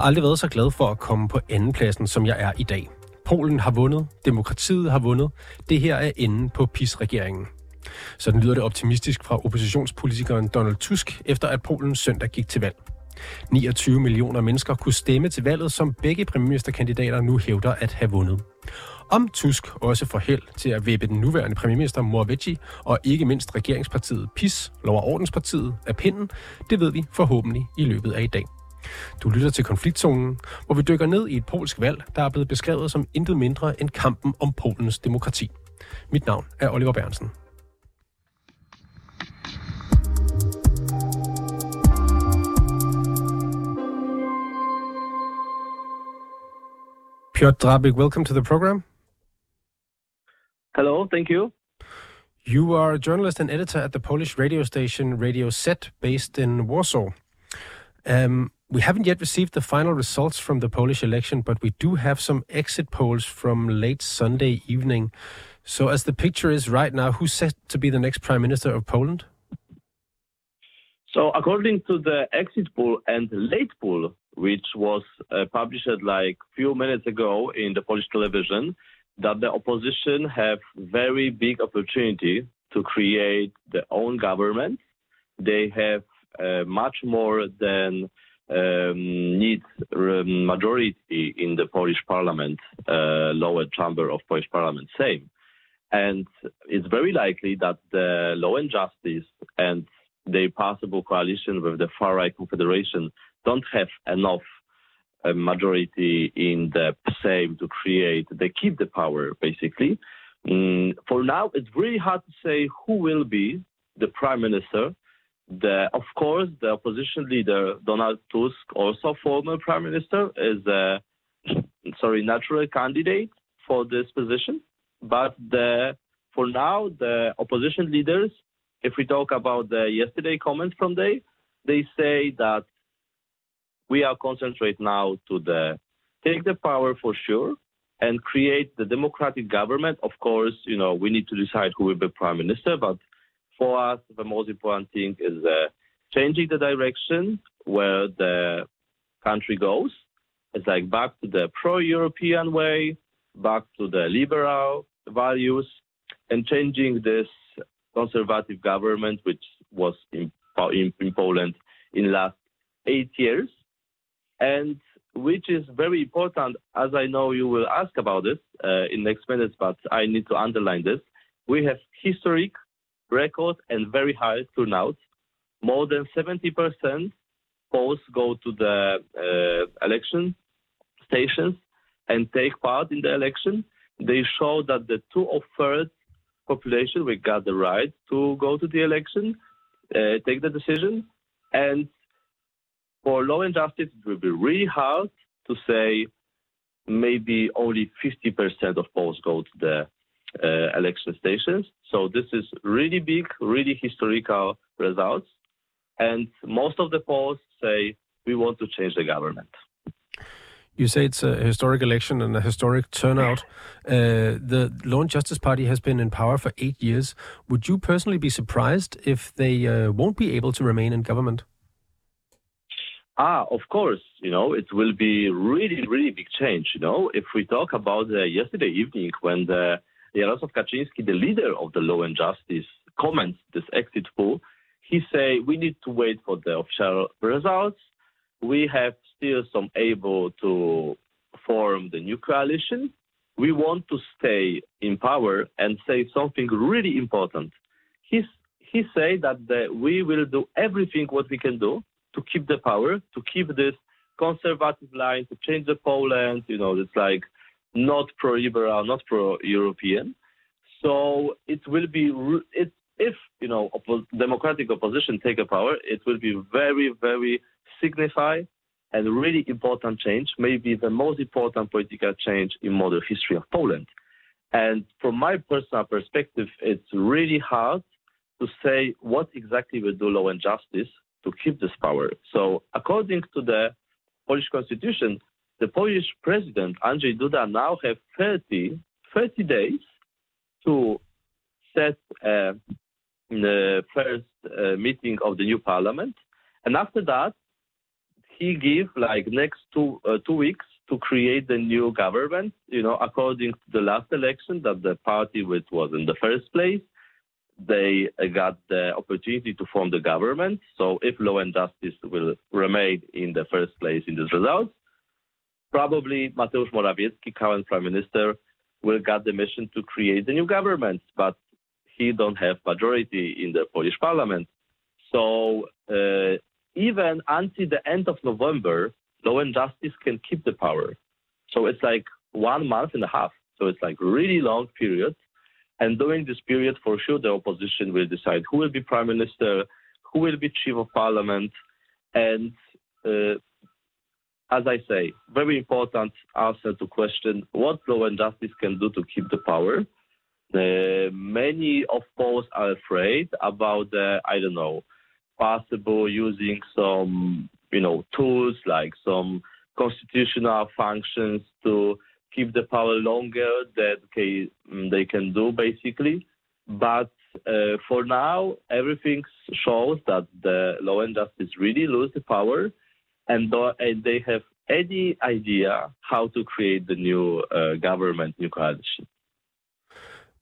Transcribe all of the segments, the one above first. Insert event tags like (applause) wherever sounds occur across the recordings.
har aldrig været så glad for at komme på andenpladsen, som jeg er i dag. Polen har vundet, demokratiet har vundet. Det her er enden på PIS-regeringen. Sådan lyder det optimistisk fra oppositionspolitikeren Donald Tusk, efter at Polen søndag gik til valg. 29 millioner mennesker kunne stemme til valget, som begge premierministerkandidater nu hævder at have vundet. Om Tusk også får held til at vippe den nuværende premierminister Morawiecki og ikke mindst regeringspartiet PIS, Lov- og Ordenspartiet, af pinden, det ved vi forhåbentlig i løbet af i dag. Du lytter til konfliktzonen, hvor vi dykker ned i et polsk valg, der er blevet beskrevet som intet mindre end kampen om Polens demokrati. Mit navn er Oliver Bernsen. Piotr Drabik, welcome to the program. Hello, thank you. You are a journalist and editor at the Polish radio station Radio Set, based in Warsaw. Um, we haven't yet received the final results from the Polish election, but we do have some exit polls from late Sunday evening. So, as the picture is right now, who's set to be the next prime minister of Poland? So, according to the exit poll and late poll, which was uh, published like few minutes ago in the Polish television, that the opposition have very big opportunity to create their own government. They have uh, much more than um, needs majority in the Polish parliament, uh, lower chamber of Polish parliament, Sejm. And it's very likely that the law and justice and the possible coalition with the far right confederation don't have enough uh, majority in the Sejm to create, they keep the power basically. Mm, for now, it's really hard to say who will be the prime minister. The, of course, the opposition leader Donald Tusk, also former prime minister, is a sorry natural candidate for this position. But the, for now, the opposition leaders, if we talk about the yesterday comments from they, they say that we are concentrate now to the take the power for sure and create the democratic government. Of course, you know we need to decide who will be prime minister, but for us, the most important thing is uh, changing the direction where the country goes. It's like back to the pro-European way, back to the liberal values, and changing this conservative government, which was in, in, in Poland in last eight years, and which is very important, as I know you will ask about this uh, in next minutes, but I need to underline this. We have historic record and very high turnout. More than 70% polls go to the uh, election stations and take part in the election. They show that the two of thirds population we got the right to go to the election, uh, take the decision, and for law and justice, it will be really hard to say maybe only 50% of polls go to the election stations. So this is really big, really historical results. And most of the polls say we want to change the government. You say it's a historic election and a historic turnout. Uh, the Law and Justice Party has been in power for eight years. Would you personally be surprised if they uh, won't be able to remain in government? Ah, of course, you know, it will be really, really big change, you know. If we talk about uh, yesterday evening when the Jarosław Kaczynski, the leader of the Law and Justice, comments this exit poll, he say we need to wait for the official results. We have still some able to form the new coalition. We want to stay in power and say something really important. He he say that the, we will do everything what we can do to keep the power, to keep this conservative line, to change the Poland. You know, it's like not pro-liberal, not pro-European. So it will be it, if you know democratic opposition take a power, it will be very, very signify and really important change, maybe the most important political change in modern history of Poland. And from my personal perspective, it's really hard to say what exactly will do law and justice to keep this power. So, according to the Polish constitution, the Polish president, Andrzej Duda, now have 30, 30 days to set the first uh, meeting of the new parliament. And after that, he gave like next two uh, two weeks to create the new government. You know, according to the last election that the party which was in the first place, they got the opportunity to form the government. So if law and justice will remain in the first place in this results, probably Mateusz Morawiecki, current prime minister, will get the mission to create the new government, but he don't have majority in the Polish parliament. So uh, even until the end of November, law and justice can keep the power. So it's like one month and a half. So it's like really long period. And during this period, for sure, the opposition will decide who will be prime minister, who will be chief of parliament, and uh, as I say, very important answer to question what law and justice can do to keep the power. Uh, many of Poles are afraid about the, I don't know, possible using some, you know, tools like some constitutional functions to keep the power longer that mm, they can do basically. But uh, for now, everything shows that the law and justice really lose the power and, they have any idea how to create the new uh, government, new coalition.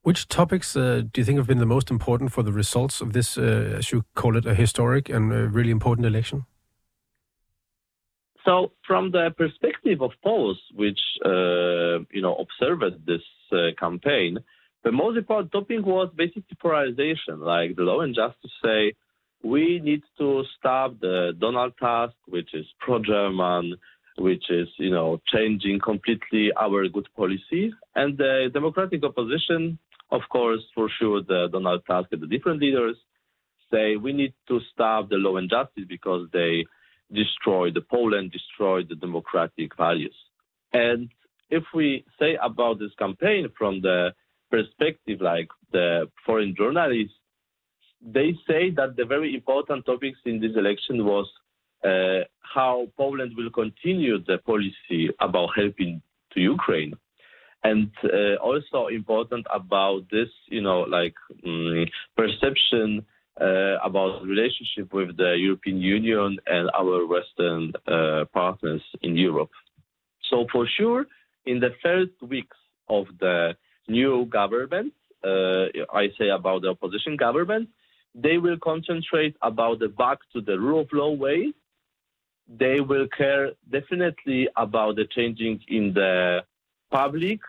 Which topics uh, do you think have been the most important for the results of this, uh, as you call it, a historic and a really important election? So, from the perspective of Poles, which uh, you know observed this uh, campaign, the most important topic was basically polarization. Like the law and justice say, we need to stop the Donald Tusk, which is pro-German, which is you know changing completely our good policy, and the democratic opposition, of course, for sure, the Donald Tusk and the different leaders say we need to stop the law and justice because they destroy the Poland, destroy the democratic values. And if we say about this campaign from the perspective like the foreign journalists, they say that the very important topics in this election was uh, how Poland will continue the policy about helping to Ukraine. And uh, also important about this, you know, like um, perception uh, about relationship with the European Union and our Western uh, partners in Europe. So for sure, in the first weeks of the new government, uh, I say about the opposition government, they will concentrate about the back to the rule of law way. They will care definitely about the changing in the public,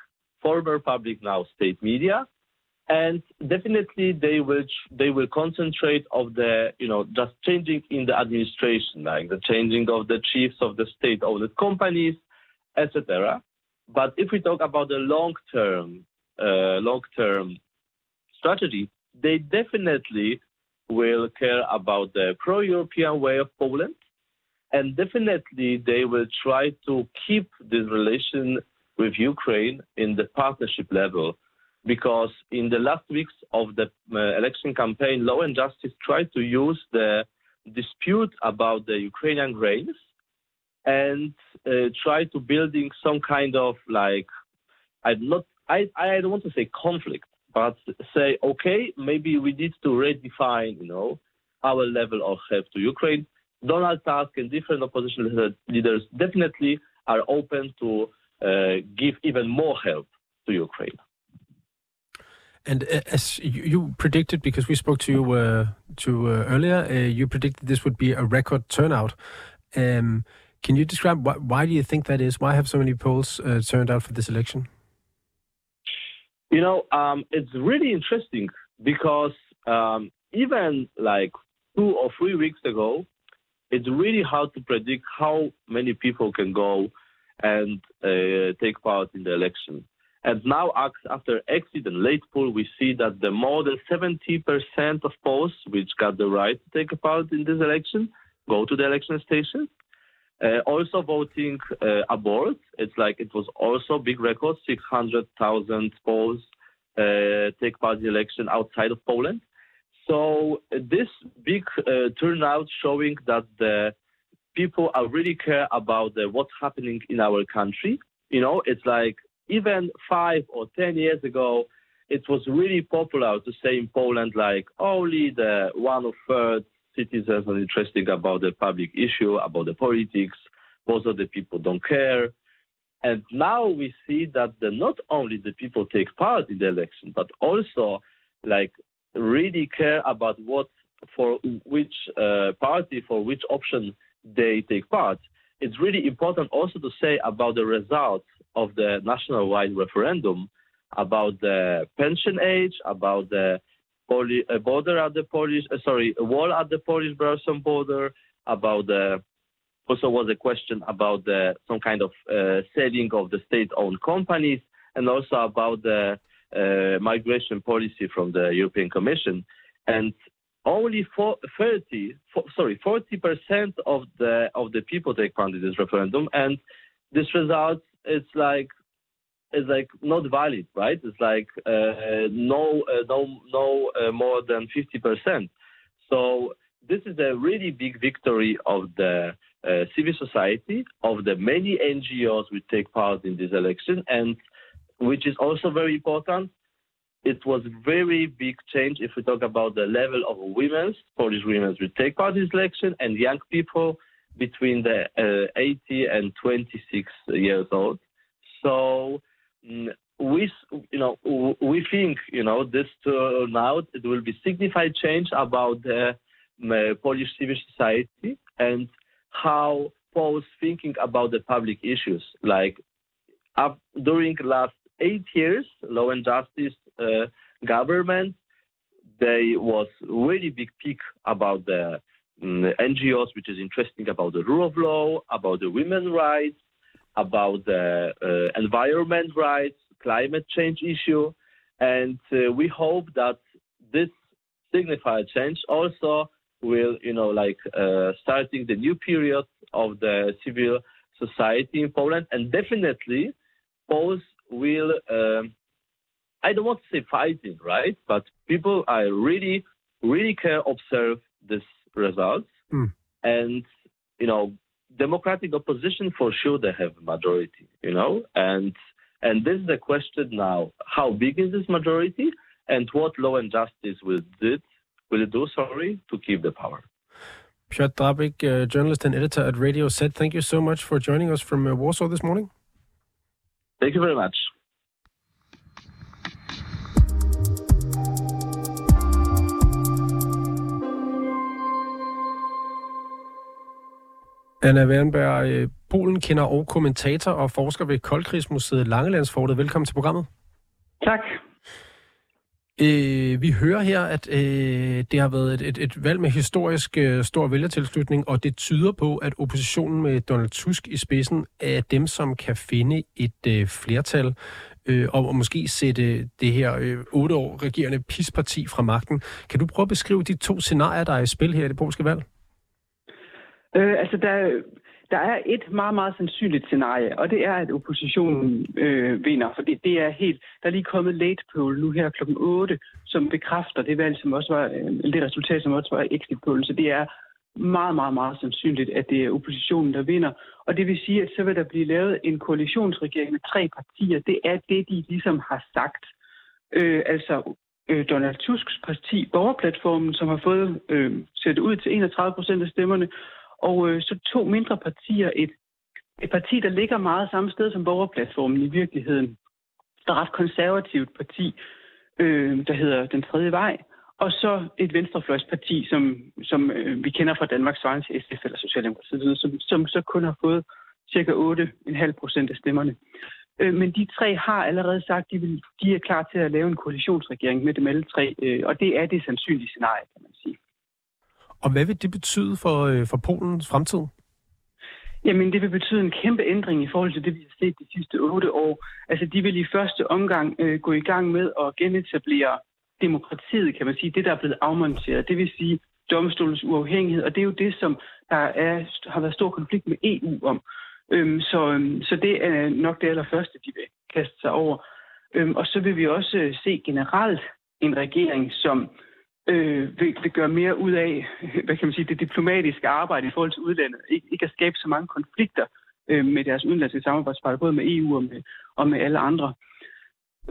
former public now state media, and definitely they will they will concentrate of the you know just changing in the administration like the changing of the chiefs of the state owned companies etc but if we talk about the long term uh, long term strategy they definitely will care about the pro european way of poland and definitely they will try to keep this relation with ukraine in the partnership level because in the last weeks of the uh, election campaign, Law and Justice tried to use the dispute about the Ukrainian grains and uh, try to building some kind of like I'm not I I don't want to say conflict, but say okay maybe we need to redefine you know our level of help to Ukraine. Donald Tusk and different opposition leaders definitely are open to uh, give even more help to Ukraine. And uh, as you predicted, because we spoke to you uh, to uh, earlier, uh, you predicted this would be a record turnout. Um, can you describe why, why, do you think that is? Why have so many polls uh, turned out for this election? You know, um, it's really interesting because um, even like two or three weeks ago, it's really hard to predict how many people can go and uh, take part in the election. And now, after exit and late poll, we see that the more than 70% of polls which got the right to take part in this election go to the election station. Uh, also voting uh, abroad, it's like it was also big record, 600,000 Poles uh, take part in election outside of Poland. So uh, this big uh, turnout showing that the people are really care about the, what's happening in our country. You know, it's like even five or ten years ago, it was really popular to say in Poland like only the one of third citizens are interested about the public issue, about the politics. Most of the people don't care. And now we see that the, not only the people take part in the election, but also like really care about what for which uh, party, for which option they take part. It's really important also to say about the results of the national-wide referendum about the pension age, about the Poli- uh, border at the Polish, uh, sorry, a wall at the Polish-Belarusian border, about the also was a question about the some kind of uh, selling of the state-owned companies, and also about the uh, migration policy from the European Commission. And only for 30, for, sorry, 40 percent of the of the people take part in this referendum, and this result is like is like not valid, right? It's like uh, no, uh, no, no uh, more than 50%. So this is a really big victory of the uh, civil society, of the many NGOs which take part in this election, and which is also very important. It was very big change if we talk about the level of women, Polish women who take part in this election, and young people between the uh, 80 and 26 years old. So we you know we think you know this turnout it will be significant change about the um, Polish civil society and how Poles thinking about the public issues. Like up, during last eight years, law and justice uh, government, there was really big peak about the um, NGOs, which is interesting about the rule of law, about the women's rights, about the uh, environment rights, climate change issue, and uh, we hope that this signified change also will, you know, like uh, starting the new period of the civil society in Poland, and definitely Poles will. Um, I don't want to say fighting, right? But people are really, really care observe this results, mm. and you know, democratic opposition for sure they have a majority, you know, and and this is the question now: how big is this majority, and what law and justice will do, will do, sorry, to keep the power. Piotr Drabik, uh, journalist and editor at Radio Zet, thank you so much for joining us from uh, Warsaw this morning. Thank you very much. Anna Wernberg, øh, Polen kender og kommentator og forsker ved Koldkrigsmuseet Langelandsfortet. Velkommen til programmet. Tak. Øh, vi hører her, at øh, det har været et, et, et valg med historisk øh, stor vælgertilslutning, og det tyder på, at oppositionen med Donald Tusk i spidsen er dem, som kan finde et øh, flertal øh, og, og måske sætte det her øh, otte år regerende PIS-parti fra magten. Kan du prøve at beskrive de to scenarier, der er i spil her i det polske valg? Øh, altså, der, der er et meget, meget sandsynligt scenarie, og det er, at oppositionen øh, vinder. For det, det er helt... Der er lige kommet late poll nu her klokken 8, som bekræfter det valg, som også var... Øh, det resultat, som også var exit poll. Så det er meget, meget, meget sandsynligt, at det er oppositionen, der vinder. Og det vil sige, at så vil der blive lavet en koalitionsregering med tre partier. Det er det, de ligesom har sagt. Øh, altså øh, Donald Tusks parti, Borgerplatformen, som har fået øh, sættet ud til 31 procent af stemmerne, og øh, så to mindre partier, et, et parti, der ligger meget samme sted som borgerplatformen i virkeligheden. Der er ret konservativt parti, øh, der hedder Den Tredje Vej, og så et venstrefløjsparti, som, som øh, vi kender fra Danmarks Svarens SF eller Socialdemokratiet, som, som så kun har fået cirka 8,5 procent af stemmerne. Øh, men de tre har allerede sagt, at de, vil, de er klar til at lave en koalitionsregering med dem alle tre, øh, og det er det sandsynlige scenarie, kan man. Og hvad vil det betyde for, øh, for Polens fremtid? Jamen, det vil betyde en kæmpe ændring i forhold til det, vi har set de sidste otte år. Altså, de vil i første omgang øh, gå i gang med at genetablere demokratiet, kan man sige, det, der er blevet afmonteret. Det vil sige domstolens uafhængighed, og det er jo det, som der er, har været stor konflikt med EU om. Øhm, så, øhm, så det er nok det allerførste, de vil kaste sig over. Øhm, og så vil vi også se generelt en regering, som øh, vil, vil gøre mere ud af, hvad kan man sige, det diplomatiske arbejde i forhold til udlandet. Ik- ikke at skabe så mange konflikter øh, med deres udenlandske samarbejdspartnere, både med EU og med, og med alle andre.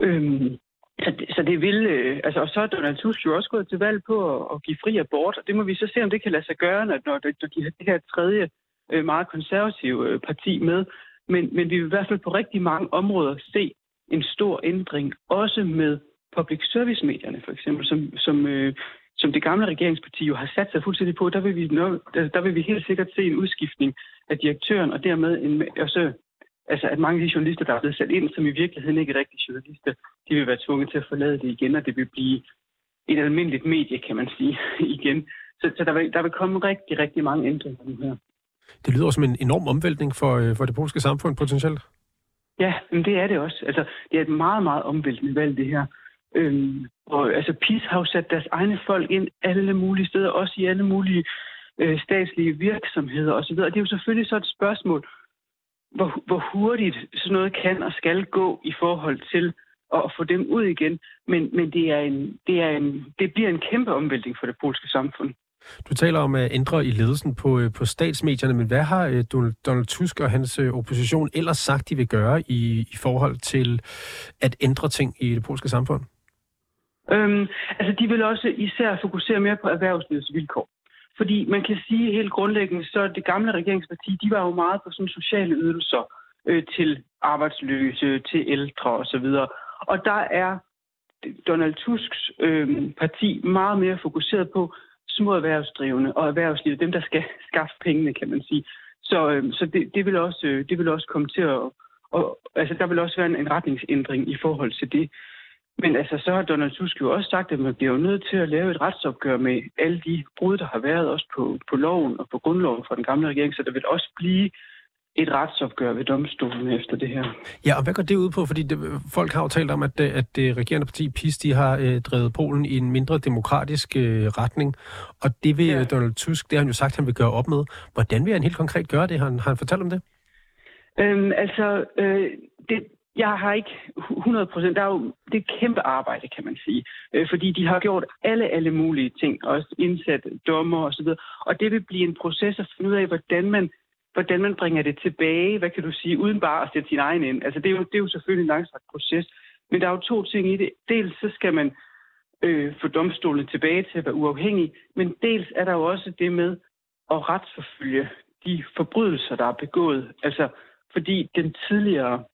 Øhm, Så det, så det vil, øh, altså, og så er Donald Tusk jo også gået til valg på at, at give fri abort, og det må vi så se, om det kan lade sig gøre, når, når, når de har det her tredje øh, meget konservative øh, parti med. Men, men vi vil i hvert fald på rigtig mange områder se en stor ændring, også med public service-medierne for eksempel, som, som, øh, som det gamle regeringsparti jo har sat sig fuldstændig på. Der vil vi, der, der vil vi helt sikkert se en udskiftning af direktøren, og dermed en, også altså at mange af de journalister, der er blevet sat ind, som i virkeligheden ikke er rigtige journalister, de vil være tvunget til at forlade det igen, og det vil blive et almindeligt medie, kan man sige, (laughs) igen. Så, så der, vil, der vil komme rigtig, rigtig mange ændringer nu her. Det lyder som en enorm omvæltning for, øh, for det polske samfund potentielt. Ja, men det er det også. Altså, det er et meget, meget omvæltende valg, det her. Øhm, og altså, PiS har jo sat deres egne folk ind alle mulige steder, også i alle mulige øh, statslige virksomheder osv. Og det er jo selvfølgelig så et spørgsmål, hvor, hvor hurtigt sådan noget kan og skal gå i forhold til at få dem ud igen. Men, men det, er en, det, er en, det bliver en kæmpe omvæltning for det polske samfund. Du taler om at ændre i ledelsen på, øh, på statsmedierne, men hvad har øh, Donald Tusk og hans øh, opposition ellers sagt, de vil gøre i, i forhold til at ændre ting i det polske samfund? Øhm, altså, de vil også især fokusere mere på erhvervslivets vilkår. Fordi man kan sige helt grundlæggende, så det gamle regeringsparti, de var jo meget på sådan sociale ydelser øh, til arbejdsløse, til ældre osv. Og der er Donald Tusks øh, parti meget mere fokuseret på små erhvervsdrivende og erhvervslivet, dem der skal (laughs) skaffe pengene, kan man sige. Så, øh, så det, det, vil også, øh, det vil også komme til at... Og, altså, der vil også være en, en retningsændring i forhold til det. Men altså, så har Donald Tusk jo også sagt, at man bliver jo nødt til at lave et retsopgør med alle de brud, der har været også på, på loven og på grundloven fra den gamle regering, så der vil også blive et retsopgør ved domstolen efter det her. Ja, og hvad går det ud på? Fordi det, folk har jo talt om, at, at det regerende parti PiS, de har øh, drevet Polen i en mindre demokratisk øh, retning, og det vil ja. Donald Tusk, det har han jo sagt, han vil gøre op med. Hvordan vil han helt konkret gøre det? Har han, har han fortalt om det? Øhm, altså, øh, det, jeg har ikke 100 procent. Der er jo det er kæmpe arbejde, kan man sige. Øh, fordi de har gjort alle, alle mulige ting. Også indsat dommer og så videre. Og det vil blive en proces at finde ud af, hvordan man, hvordan man bringer det tilbage, hvad kan du sige, uden bare at sætte sin egen ind. Altså det er jo, det er jo selvfølgelig en langstrakt proces. Men der er jo to ting i det. Dels så skal man øh, få domstolen tilbage til at være uafhængig, men dels er der jo også det med at retsforfølge de forbrydelser, der er begået. Altså, fordi den tidligere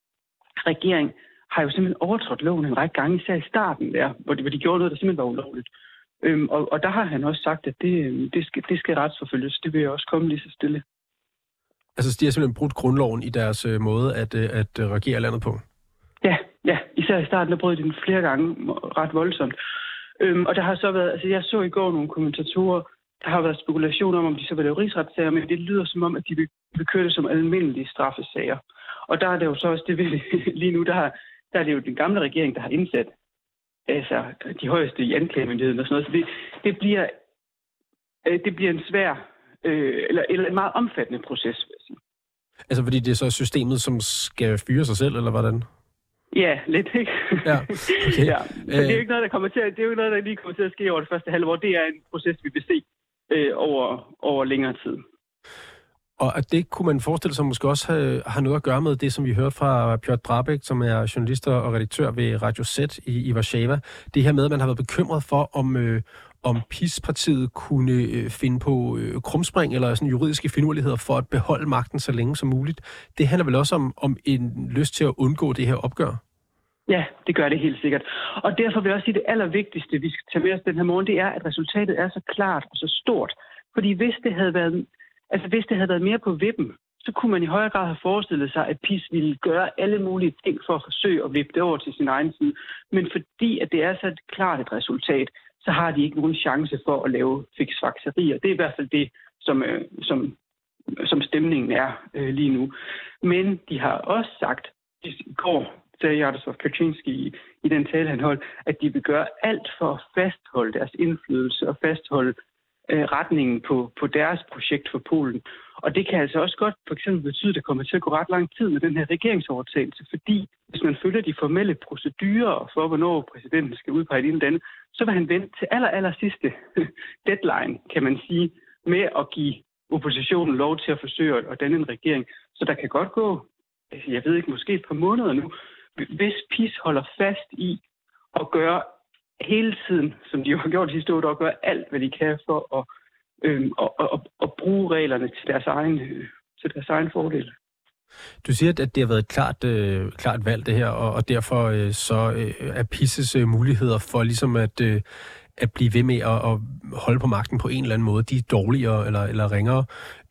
regering har jo simpelthen overtrådt loven en række gange, især i starten der, hvor de, hvor de gjorde noget, der simpelthen var ulovligt. Øhm, og, og der har han også sagt, at det, det, skal, det skal retsforfølges. Det vil jeg også komme lige så stille. Altså, de har simpelthen brudt grundloven i deres øh, måde at, øh, at øh, regere landet på? Ja, ja. Især i starten, der brød de den flere gange ret voldsomt. Øhm, og der har så været, altså jeg så i går nogle kommentatorer, der har været spekulationer om, om de så vil lave rigsretssager, men det lyder som om, at de vil, vil køre det som almindelige straffesager. Og der er det jo så også det, vi, (laughs) lige nu, der, har, der er det jo den gamle regering, der har indsat altså, de højeste i anklagemyndigheden og sådan noget. Så det, det, bliver, øh, det bliver en svær, øh, eller, eller en meget omfattende proces, vil jeg sige. Altså fordi det er så systemet, som skal fyre sig selv, eller hvordan? Ja, lidt, ikke? Ja, okay. (laughs) ja. Så det er jo ikke noget, der kommer til at, det er jo noget, der lige kommer til at ske over det første halvår. Det er en proces, vi vil se øh, over, over længere tid. Og at det kunne man forestille sig måske også have, har noget at gøre med det, som vi hørte fra Piotr Drabek, som er journalist og redaktør ved Radio Z i, i Warszawa. Det her med, at man har været bekymret for, om, øh, om PiS-partiet kunne øh, finde på øh, krumspring eller sådan juridiske finurligheder for at beholde magten så længe som muligt. Det handler vel også om, om en lyst til at undgå det her opgør? Ja, det gør det helt sikkert. Og derfor vil jeg også sige, at det allervigtigste, vi skal tage med os den her morgen, det er, at resultatet er så klart og så stort. Fordi hvis det havde været Altså hvis det havde været mere på vippen, så kunne man i højere grad have forestillet sig, at PIS ville gøre alle mulige ting for at forsøge at vippe det over til sin egen side. Men fordi at det er så et klart et resultat, så har de ikke nogen chance for at lave fiksfakserier. Det er i hvert fald det, som, øh, som, som stemningen er øh, lige nu. Men de har også sagt, i går sagde Jaroslav Kaczynski i, i den tale, han holdt, at de vil gøre alt for at fastholde deres indflydelse og fastholde øh, retningen på, på deres projekt for Polen. Og det kan altså også godt for eksempel betyde, at det kommer til at gå ret lang tid med den her regeringsovertagelse, fordi hvis man følger de formelle procedurer for, hvornår præsidenten skal udpege det ene så vil han vente til aller, aller sidste (laughs) deadline, kan man sige, med at give oppositionen lov til at forsøge at danne en regering. Så der kan godt gå, altså, jeg ved ikke, måske et par måneder nu, hvis PIS holder fast i at gøre hele tiden, som de jo har gjort de sidste år, at gøre alt, hvad de kan for at, øh, at, at, at bruge reglerne til deres egen, til deres egen fordel. Du siger, at det har været et klart, øh, klart valg, det her, og, og derfor øh, så øh, er Pisses øh, muligheder for ligesom at, øh, at blive ved med at, at holde på magten på en eller anden måde, de er dårligere eller, eller ringere.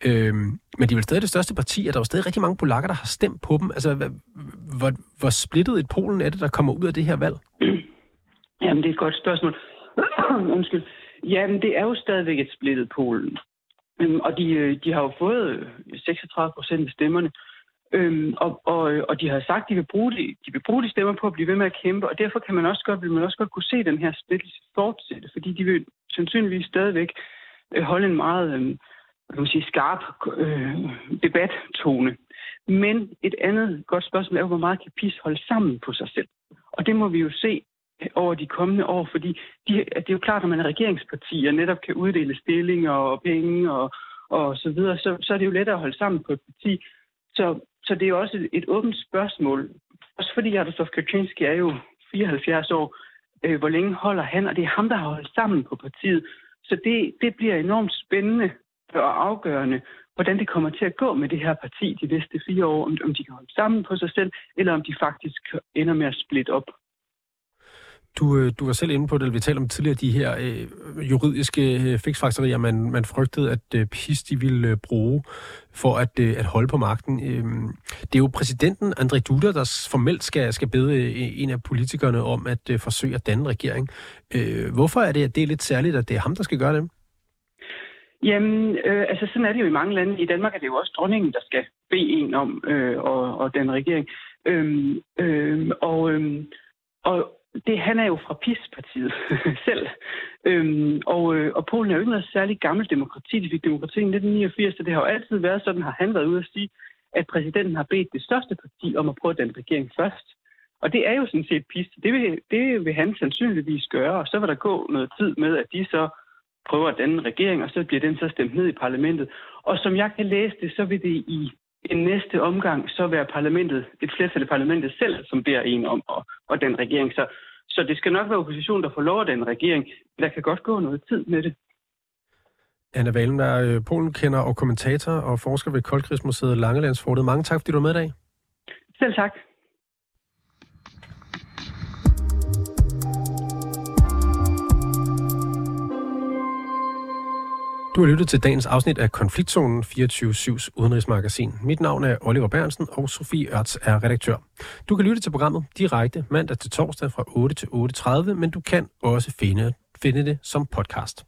Øh, men de er vel stadig det største parti, og der er jo stadig rigtig mange polakker, der har stemt på dem. Altså, hvor, hvor splittet et Polen er det, der kommer ud af det her valg? (clears throat) Jamen, det er et godt spørgsmål. (clears throat) Undskyld. Jamen, det er jo stadigvæk et splittet Polen. Øhm, og de, øh, de har jo fået øh, 36 procent af stemmerne. Øhm, og, og, øh, og de har sagt, at de vil, bruge de, de vil bruge de stemmer på at blive ved med at kæmpe, og derfor kan man også godt, vil man også godt kunne se den her splittelse fortsætte, fordi de vil sandsynligvis stadigvæk holde en meget øh, kan man sige, skarp øh, debattone. Men et andet godt spørgsmål er, hvor meget kan PIS holde sammen på sig selv? Og det må vi jo se over de kommende år, fordi de, det er jo klart, at man er regeringsparti og netop kan uddele stillinger og penge og, og så videre, så, så er det jo lettere at holde sammen på et parti. Så så det er jo også et, et åbent spørgsmål. Også fordi Jaroslav Kaczynski er jo 74 år. Øh, hvor længe holder han? Og det er ham, der har holdt sammen på partiet. Så det, det bliver enormt spændende og afgørende, hvordan det kommer til at gå med det her parti de næste fire år. Om, om de kan holde sammen på sig selv, eller om de faktisk ender med at splitte op. Du, øh, du var selv inde på det, vi talte om tidligere, de her øh, juridiske øh, man, man frygtede, at øh, PIS de ville øh, bruge for at, øh, at holde på magten. Øh, det er jo præsidenten, André Duda, der formelt skal, skal bede øh, en af politikerne om at øh, forsøge at danne regering. Øh, hvorfor er det, at det er lidt særligt, at det er ham, der skal gøre det? Jamen, øh, altså sådan er det jo i mange lande. I Danmark er det jo også dronningen, der skal bede en om øh, øhm, øhm, og, øhm, og den regering. Øh, øh, og, øh, og det, han er jo fra PIS-partiet (laughs) selv. Øhm, og, øh, og Polen er jo ikke noget særligt gammelt demokrati. De fik demokrati i 1989, så det har jo altid været sådan, har han været ude at sige, at præsidenten har bedt det største parti om at prøve den regering først. Og det er jo sådan set PIS. Det vil, det vil han sandsynligvis gøre, og så vil der gå noget tid med, at de så prøver at danne regering, og så bliver den så stemt ned i parlamentet. Og som jeg kan læse det, så vil det i en næste omgang så være parlamentet, et flertal i parlamentet selv, som beder en om og, og den regering. Så, så det skal nok være oppositionen, der får lov af den regering. Der kan godt gå noget tid med det. Anna Valen er øh, Polen-kender og kommentator og forsker ved Koldkrigsmuseet Langelandsfortet. Mange tak, fordi du var med i dag. Selv tak. Du har lyttet til dagens afsnit af Konfliktzonen 24-7's udenrigsmagasin. Mit navn er Oliver Bernsen, og Sofie Ørts er redaktør. Du kan lytte til programmet direkte mandag til torsdag fra 8 til 8.30, men du kan også finde, finde det som podcast.